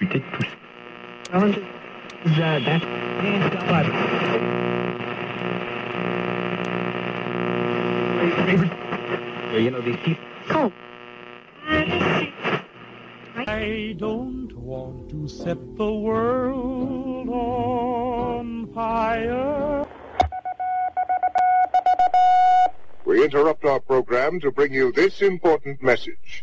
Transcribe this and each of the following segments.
Ridiculous. Orange is uh, that's and stuff like You know these people. Oh. I don't want to set the world on fire. We interrupt our program to bring you this important message.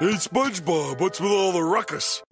Hey, SpongeBob, what's with all the ruckus?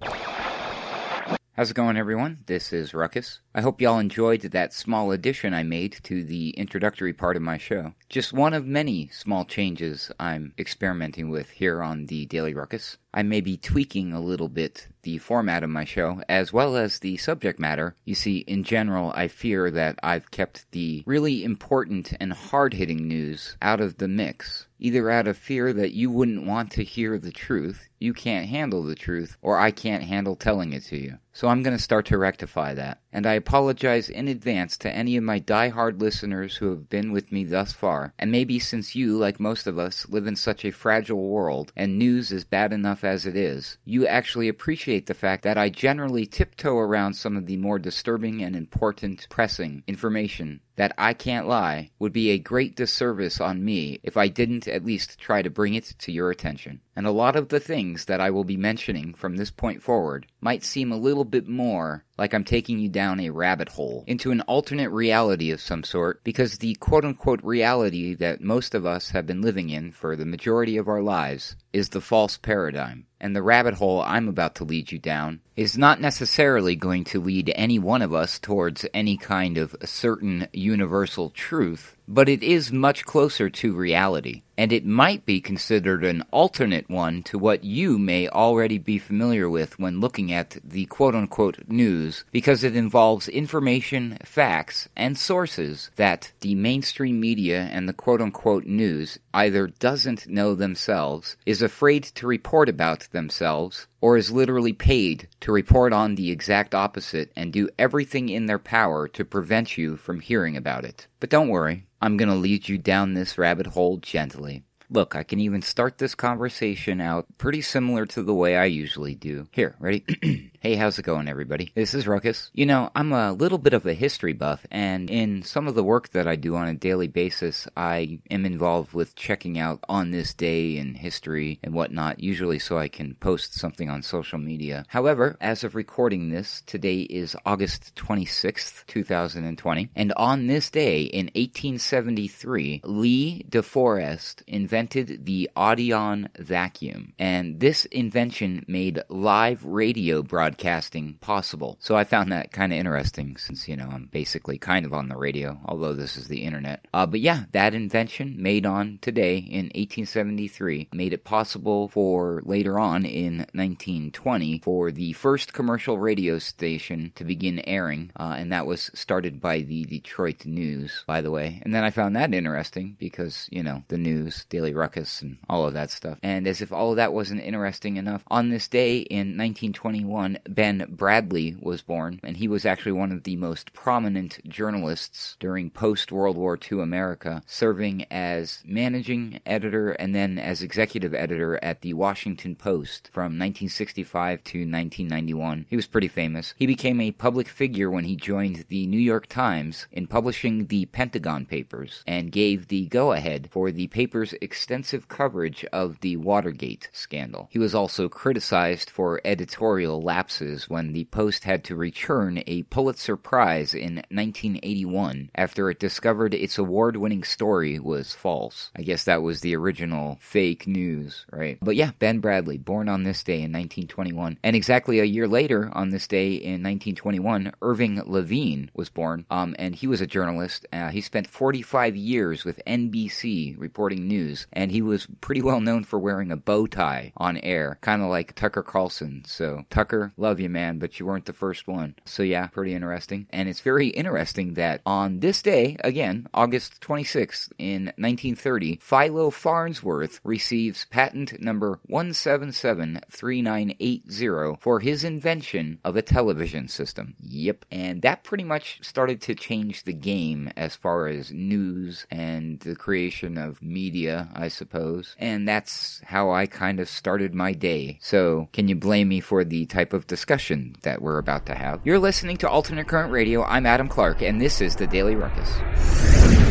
How's it going, everyone? This is Ruckus. I hope y'all enjoyed that small addition I made to the introductory part of my show. Just one of many small changes I'm experimenting with here on the Daily Ruckus. I may be tweaking a little bit the format of my show as well as the subject matter. You see, in general, I fear that I've kept the really important and hard hitting news out of the mix either out of fear that you wouldn't want to hear the truth, you can't handle the truth, or I can't handle telling it to you. So I'm going to start to rectify that. And I apologize in advance to any of my die-hard listeners who have been with me thus far. And maybe since you, like most of us, live in such a fragile world and news is bad enough as it is, you actually appreciate the fact that I generally tiptoe around some of the more disturbing and important pressing information that I can't lie would be a great disservice on me if I didn't at least try to bring it to your attention. And a lot of the things that I will be mentioning from this point forward might seem a little bit more like I'm taking you down a rabbit hole into an alternate reality of some sort because the quote unquote reality that most of us have been living in for the majority of our lives is the false paradigm. And the rabbit hole I'm about to lead you down is not necessarily going to lead any one of us towards any kind of certain universal truth, but it is much closer to reality. And it might be considered an alternate one to what you may already be familiar with when looking at the quote unquote news, because it involves information, facts, and sources that the mainstream media and the quote unquote news either doesn't know themselves, is afraid to report about themselves, or is literally paid to report on the exact opposite and do everything in their power to prevent you from hearing about it. But don't worry, I'm going to lead you down this rabbit hole gently. Look, I can even start this conversation out pretty similar to the way I usually do. Here, ready? hey, how's it going, everybody? This is Ruckus. You know, I'm a little bit of a history buff, and in some of the work that I do on a daily basis, I am involved with checking out on this day in history and whatnot, usually so I can post something on social media. However, as of recording this, today is August 26th, 2020, and on this day in 1873, Lee DeForest invented invented the Audion vacuum, and this invention made live radio broadcasting possible. So I found that kind of interesting since, you know, I'm basically kind of on the radio, although this is the internet. Uh, but yeah, that invention made on today in 1873 made it possible for later on in 1920 for the first commercial radio station to begin airing, uh, and that was started by the Detroit News, by the way. And then I found that interesting because, you know, the news, Daily Ruckus and all of that stuff. And as if all of that wasn't interesting enough, on this day in 1921, Ben Bradlee was born, and he was actually one of the most prominent journalists during post World War II America, serving as managing editor and then as executive editor at the Washington Post from 1965 to 1991. He was pretty famous. He became a public figure when he joined the New York Times in publishing the Pentagon Papers and gave the go ahead for the paper's extensive coverage of the Watergate scandal. He was also criticized for editorial lapses when the Post had to return a Pulitzer Prize in 1981 after it discovered its award winning story was false. I guess that was the original fake news, right? But yeah, Ben Bradlee, born on this day in 1921. And exactly a year later, on this day in 1921, Irving Levine was born, um, and he was a journalist. Uh, he spent 45 years with NBC reporting news, and he was pretty well known for wearing a bow tie on air, kind of like Tucker Carlson. So, Tucker, love you, man, but you weren't the first one. So, yeah, pretty interesting. And it's very interesting that on this day, again, August 26th in 1930, Philo Farnsworth receives patent number 1773980 for his invention of a television system. Yep. And that pretty much started to change the game as far as news and the creation of media, I suppose. And that's how I kind of started my day. So, can you blame me for the type of discussion that we're about to have? You're listening to Alternate Current Radio. I'm Adam Clark, and this is the Daily Ruckus.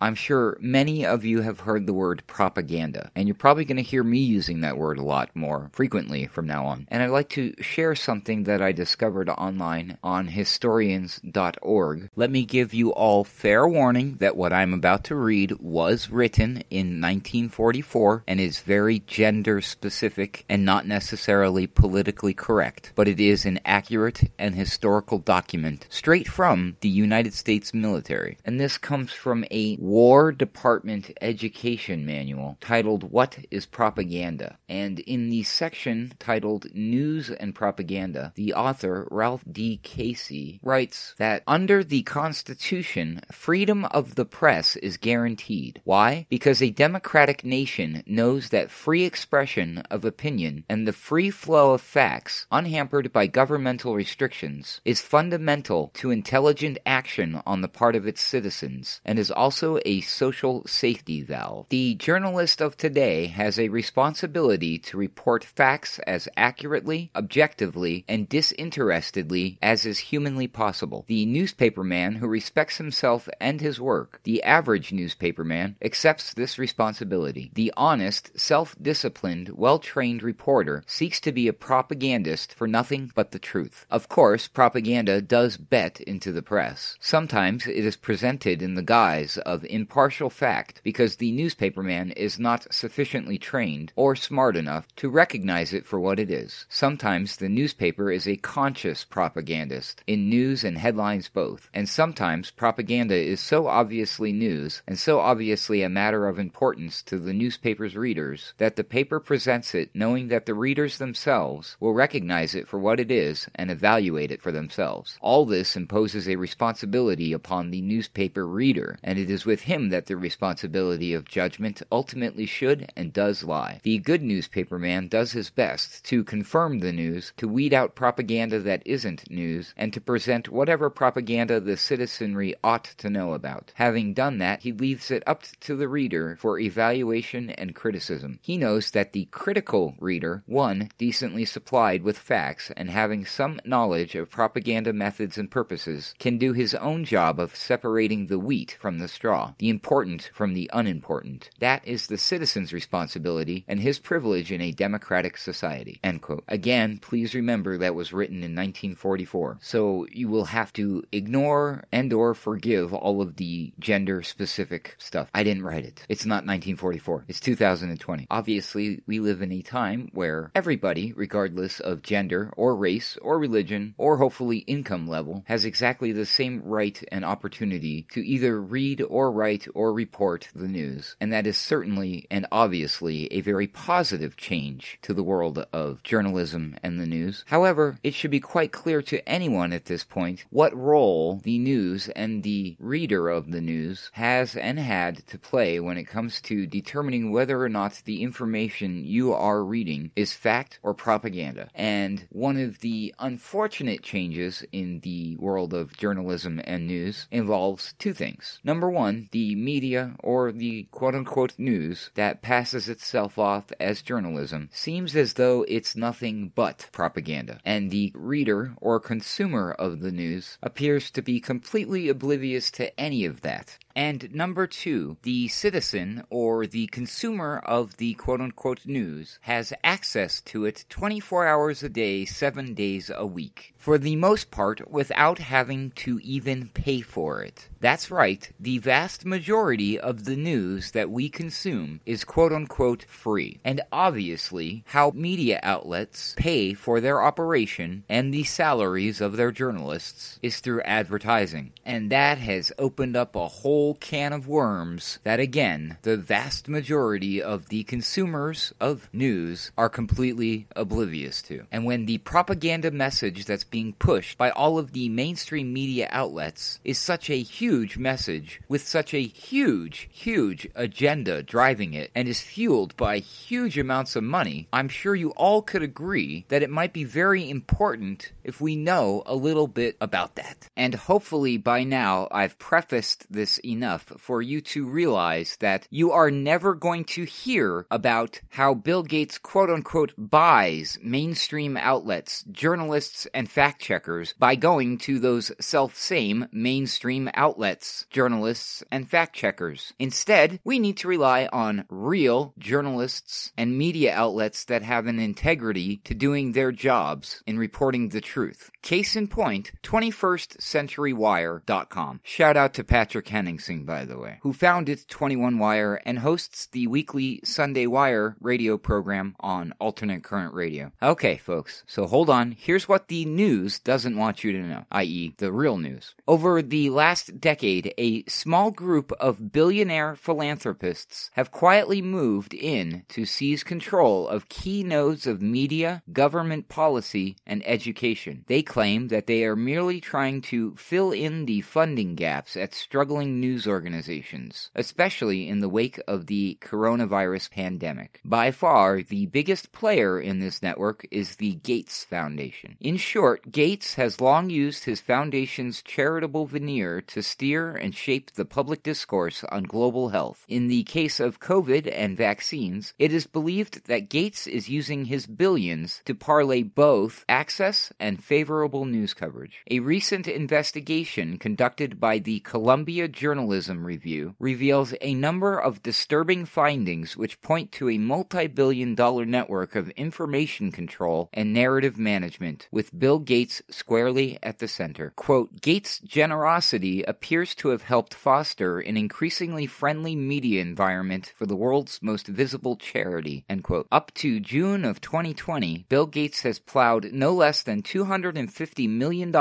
I'm sure many of you have heard the word propaganda, and you're probably going to hear me using that word a lot more frequently from now on. And I'd like to share something that I discovered online on historians.org. Let me give you all fair warning that what I'm about to read was written in 1944 and is very gender specific and not necessarily politically correct, but it is an accurate and historical document straight from the United States military. And this comes from a War Department Education Manual titled What is Propaganda? And in the section titled News and Propaganda, the author, Ralph D. Casey, writes that under the Constitution, freedom of the press is guaranteed. Why? Because a democratic nation knows that free expression of opinion and the free flow of facts, unhampered by governmental restrictions, is fundamental to intelligent action on the part of its citizens and is also a social safety valve. The journalist of today has a responsibility to report facts as accurately, objectively, and disinterestedly as is humanly possible. The newspaperman who respects himself and his work, the average newspaperman, accepts this responsibility. The honest, self disciplined, well trained reporter seeks to be a propagandist for nothing but the truth. Of course, propaganda does bet into the press. Sometimes it is presented in the guise of impartial fact because the newspaperman is not sufficiently trained or smart enough to recognize it for what it is. Sometimes the newspaper is a conscious propagandist, in news and headlines both, and sometimes propaganda is so obviously news and so obviously a matter of importance to the newspaper's readers that the paper presents it knowing that the readers themselves will recognize it for what it is and evaluate it for themselves. All this imposes a responsibility upon the newspaper reader, and it is with him that the responsibility of judgment ultimately should and does lie. The good newspaperman does his best to confirm the news, to weed out propaganda that isn't news, and to present whatever propaganda the citizenry ought to know about. Having done that, he leaves it up to the reader for evaluation and criticism. He knows that the critical reader, one, decently supplied with facts and having some knowledge of propaganda methods and purposes, can do his own job of separating the wheat from the straw, the important from the unimportant. That is the citizen's responsibility and his privilege in a democratic society. Again, please remember that was written in 1944. So you will have to ignore and or forgive all of the gender specific stuff. I didn't write it. It's not 1944. It's 2020. Obviously, we live in a time where everybody, regardless of gender or race or religion or hopefully income level, has exactly the same right and opportunity to either read or write or report the news, and that is certainly and obviously a very positive change to the world of journalism and the news. However, it should be quite clear to anyone at this point what role the news and the reader of the news has and had to play when it comes to determining whether or not the information you are reading is fact or propaganda. And one of the unfortunate changes in the world of journalism and news involves two things. Number one, the media or the quote unquote news that passes itself off as journalism seems as though it's nothing but propaganda. And the reader or consumer of the news appears to be completely oblivious to any of that. And number two, the citizen or the consumer of the quote unquote news has access to it 24 hours a day, seven days a week. For the most part, without having to even pay for it. That's right, the vast majority of the news that we consume is quote unquote free. And obviously, how media outlets pay for their operation and the salaries of their journalists is through advertising. And that has opened up a whole whole can of worms that, again, the vast majority of the consumers of news are completely oblivious to. And when the propaganda message that's being pushed by all of the mainstream media outlets is such a huge message with such a huge, huge agenda driving it and is fueled by huge amounts of money, I'm sure you all could agree that it might be very important if we know a little bit about that. And hopefully by now I've prefaced this enough for you to realize that you are never going to hear about how Bill Gates quote unquote buys mainstream outlets, journalists, and fact checkers by going to those self same mainstream outlets, journalists, and fact checkers. Instead, we need to rely on real journalists and media outlets that have an integrity to doing their jobs in reporting the truth. Case in point, 21stcenturywire.com. Shout out to Patrick Henningsen, by the way, who founded 21 Wire and hosts the weekly Sunday Wire radio program on Alternate Current Radio. Okay, folks, so hold on. Here's what the news doesn't want you to know, i.e., the real news. Over the last decade, a small group of billionaire philanthropists have quietly moved in to seize control of key nodes of media, government policy, and education. They claim that they are merely trying to fill in the funding gaps at struggling news organizations, especially in the wake of the coronavirus pandemic. By far, the biggest player in this network is the Gates Foundation. In short, Gates has long used his foundation's charitable veneer to steer and shape the public discourse on global health. In the case of COVID and vaccines, it is believed that Gates is using his billions to parlay both access and favorable news coverage. A recent investigation conducted by the Columbia Journalism Review reveals a number of disturbing findings which point to a multi billion dollar network of information control and narrative management, with Bill Gates squarely at the center. Quote, Gates' generosity appears to have helped foster an increasingly friendly media environment for the world's most visible charity, end quote. Up to June of 2020, Bill Gates has plowed no less than $250 million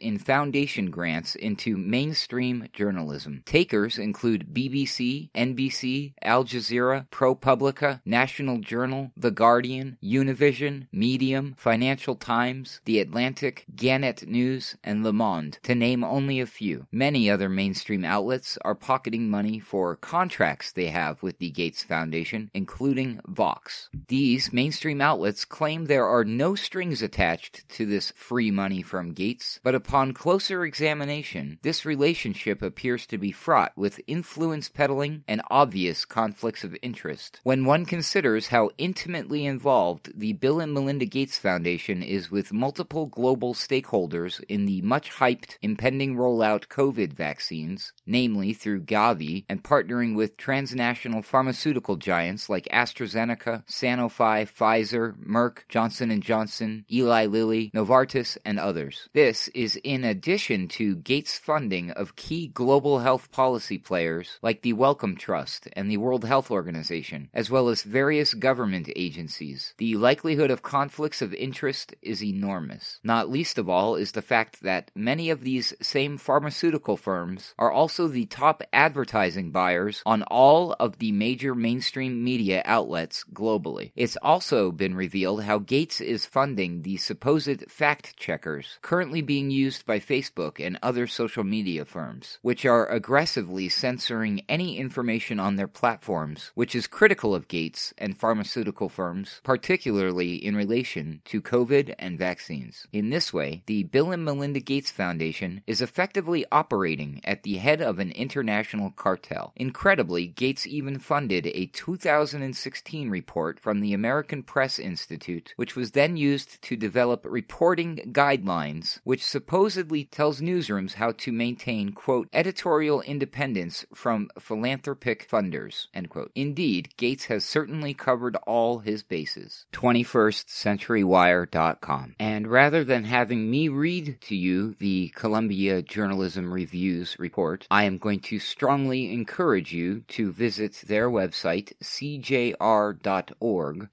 in foundation grants into mainstream journalism. Takers include BBC, NBC, Al Jazeera, ProPublica, National Journal, The Guardian, Univision, Medium, Financial Times, The Atlantic, Gannett News, and Le Monde, to name only a few. Many other mainstream outlets are pocketing money for contracts they have with the Gates Foundation, including Vox. These mainstream outlets claim there are no strings attached to this free money from Gates, but upon closer examination, this relationship appears to be fraught with influence peddling and obvious conflicts of interest. When one considers how intimately involved the Bill and Melinda Gates Foundation is with multiple global stakeholders in the much hyped impending rollout COVID vaccines, namely through Gavi and partnering with transnational pharmaceutical giants like AstraZeneca, Sanofi, Pfizer, Merck, Johnson & Johnson, Eli Lilly, Novartis, and others. This is in addition to Gates' funding of key global health health policy players like the Wellcome Trust and the World Health Organization, as well as various government agencies. The likelihood of conflicts of interest is enormous. Not least of all is the fact that many of these same pharmaceutical firms are also the top advertising buyers on all of the major mainstream media outlets globally. It's also been revealed how Gates is funding the supposed fact checkers currently being used by Facebook and other social media firms, which are aggressively censoring any information on their platforms, which is critical of Gates and pharmaceutical firms, particularly in relation to COVID and vaccines. In this way, the Bill and Melinda Gates Foundation is effectively operating at the head of an international cartel. Incredibly, Gates even funded a 2016 report from the American Press Institute, which was then used to develop reporting guidelines, which supposedly tells newsrooms how to maintain, quote, editorial independence from philanthropic funders. Indeed, Gates has certainly covered all his bases. 21stCenturyWire.com. And rather than having me read to you the Columbia Journalism Reviews report, I am going to strongly encourage you to visit their website, cjr.org,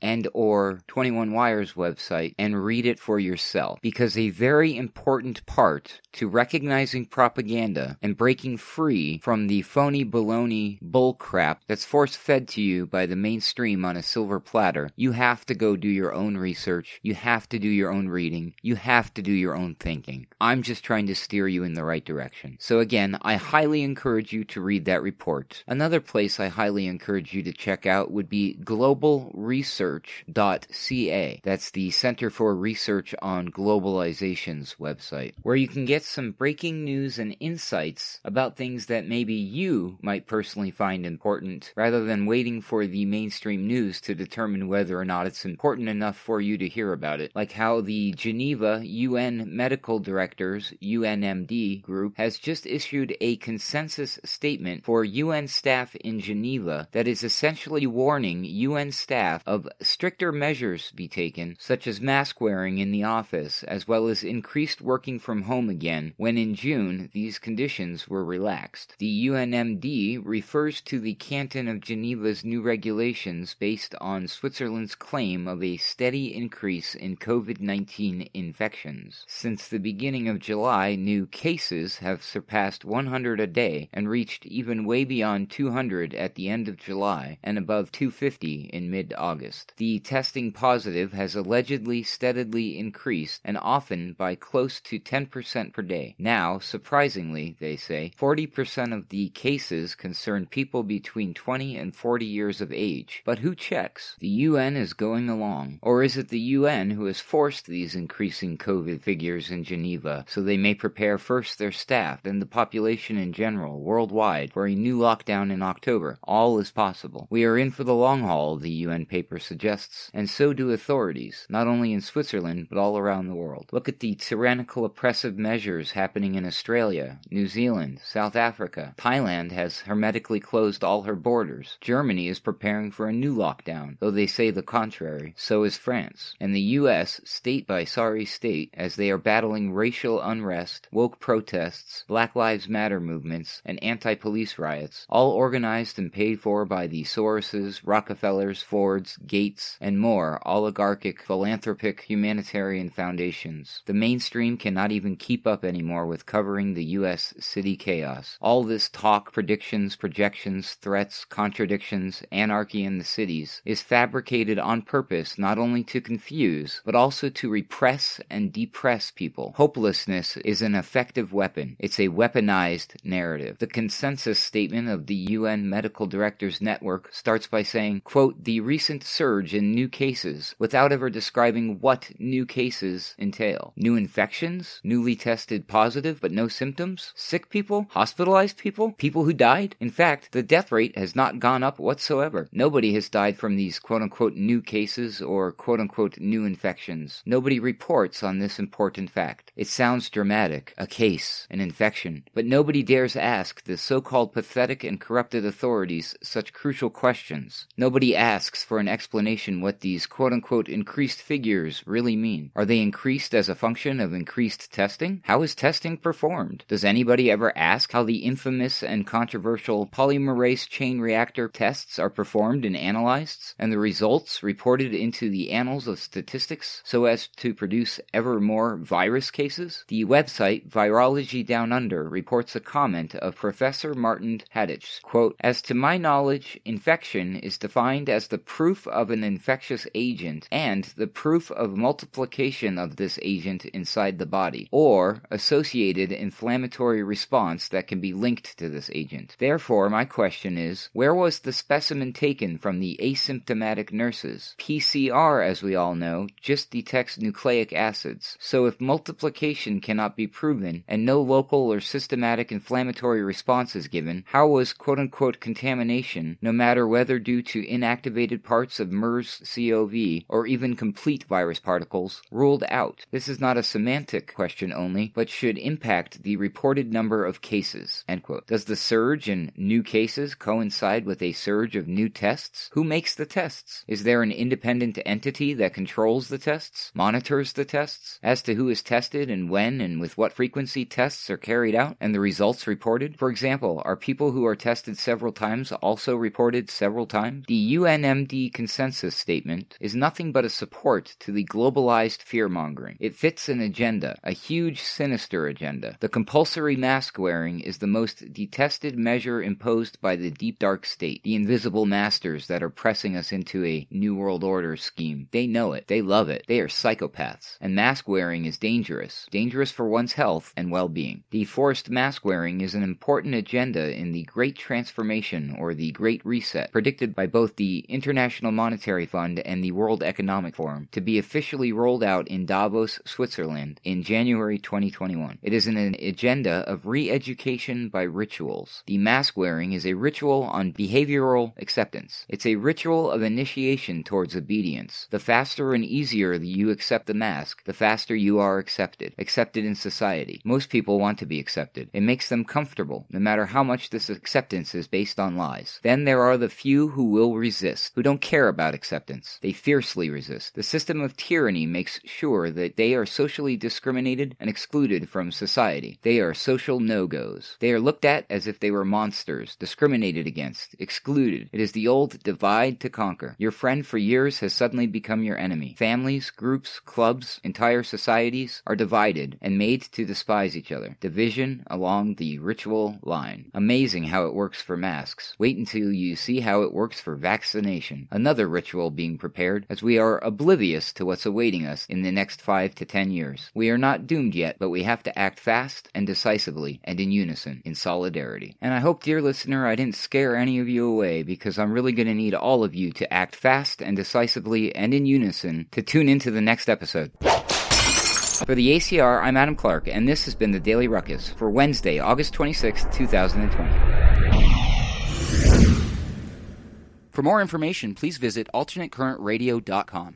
and or 21wire's website and read it for yourself because a very important part to recognizing propaganda and breaking free from the phony baloney bullcrap that's force fed to you by the mainstream on a silver platter, you have to go do your own research, you have to do your own reading, you have to do your own thinking. I'm just trying to steer you in the right direction. So again, I highly encourage you to read that report. Another place I highly encourage you to check out would be globalresearch.ca. That's the Center for Research on Globalization's website, where you can get some breaking news and insights about things that maybe you might personally find important, rather than waiting for the mainstream news to determine whether or not it's important enough for you to hear about it. Like how the Geneva UN Medical Directors, UNMD group, has just issued a consensus statement for UN staff in Geneva that is essentially warning UN staff of stricter measures be taken, such as mask wearing in the office, as well as increased working from home again, when in June these conditions were relaxed. The UNMD refers to the Canton of Geneva's new regulations based on Switzerland's claim of a steady increase in COVID 19 infections. Since the beginning of July, new cases have surpassed 100 a day and reached even way beyond 200 at the end of July and above 250 in mid August. The testing positive has allegedly steadily increased and often by close to 10% per day. Now, surprisingly, they say, 40% of the cases concern people between 20 and 40 years of age. But who checks? The UN is going along. Or is it the UN who has forced these increasing COVID figures in Geneva so they may prepare first their staff, then the population in general, worldwide, for a new lockdown in October? All is possible. We are in for the long haul, the UN paper suggests, and so do authorities, not only in Switzerland, but all around the world. Look at the tyrannical oppressive measures happening in Australia, New Zealand, South Africa. Thailand has hermetically closed all her borders. Germany is preparing for a new lockdown, though they say the contrary. So is France. And the US, state by sorry state, as they are battling racial unrest, woke protests, Black Lives Matter movements, and anti police riots, all organized and paid for by the Soroses, Rockefellers, Fords, Gates, and more oligarchic, philanthropic, humanitarian foundations. The mainstream cannot even keep up anymore with covering the U.S. city chaos. All this talk, predictions, projections, threats, contradictions, anarchy in the cities is fabricated on purpose not only to confuse, but also to repress and depress people. Hopelessness is an effective weapon. It's a weaponized narrative. The consensus statement of the UN Medical Directors Network starts by saying, quote, the recent surge in new cases, without ever describing what new cases entail. New infections? Newly tested positive but no symptoms? Sick people? Hospitalized people? People who died? In fact, the death rate has not gone up whatsoever. Nobody has died from these quote unquote new cases or quote unquote new infections. Nobody reports on this important fact. It sounds dramatic, a case, an infection, but nobody dares ask the so called pathetic and corrupted authorities such crucial questions. Nobody asks for an explanation what these quote unquote increased figures really mean. Are they increased as a function of increased testing? How is testing performed? Does anybody ever ask how the infamous and controversial polymerase chain reactor tests are performed and analyzed, and the results reported into the annals of statistics so as to produce ever more virus cases? The website Virology Down Under reports a comment of Professor Martin Haditsch, quote, As to my knowledge, infection is defined as the proof of an infectious agent and the proof of multiplication of this agent inside the body, or associated inflammatory response that can be linked to this agent. Therefore, my question is, where was the specimen taken from the asymptomatic nurses? PCR, as we all know, just detects nucleic acids, so if multiplication cannot be proven and no local or systematic inflammatory response is given, how was quote unquote contamination, no matter whether due to inactivated parts of MERS CoV or even complete virus particles, ruled out? This is not a semantic question only, but should impact the reported number of cases. Does the surge in new cases coincide with a surge of new tests? Who makes the tests? Is there an independent entity that controls the tests, monitors the tests? As to who is tested and when and with what frequency tests are carried out and the results reported? For example, are people who are tested several times also reported several times? The UNMD consensus statement is nothing but a support to the globalized fear mongering. It fits an agenda, a huge sinister agenda. The compulsory mask wearing is the most detested measure imposed by the deep dark state, the invisible masters that are pressing us into a New World Order scheme. They know it. They love it. They are psychopaths. And mask wearing is dangerous. Dangerous for one's health and well being. The forced mask wearing is an important agenda in the Great Transformation or the Great Reset, predicted by both the International Monetary Fund and the World Economic Forum, to be officially rolled out in Davos, Switzerland in January 2021. It is an agenda of re education by rituals. The mask wearing is a ritual on behavioral acceptance. It's a ritual of initiation towards obedience. The faster and easier you accept the mask, the faster you are accepted. Accepted in society. Most people want to be accepted. It makes them comfortable, no matter how much this acceptance is based on lies. Then there are the few who will resist, who don't care about acceptance. They fiercely resist. The system of tyranny makes sure that they are socially discriminated and excluded from society. They are social no-goes. They are looked at as if they were monsters, discriminated against, excluded. It is the old divide to conquer. Your friend for years has suddenly become your enemy. Families, groups, clubs, entire societies are divided and made to despise each other. Division along the ritual line. Amazing how it works for masks. Wait until you see how it works for vaccination. Another ritual being prepared as we are oblivious to what's awaiting us in the next five to ten years. We are not doomed yet, but we have to act fast and decisively and in unison, in solidarity. And I hope, dear listener, I didn't scare any of you away because I'm really going to need all of you to act fast and decisively and in unison to tune into the next episode. For the ACR, I'm Adam Clark, and this has been the Daily Ruckus for Wednesday, August 26, 2020. For more information, please visit alternatecurrentradio.com.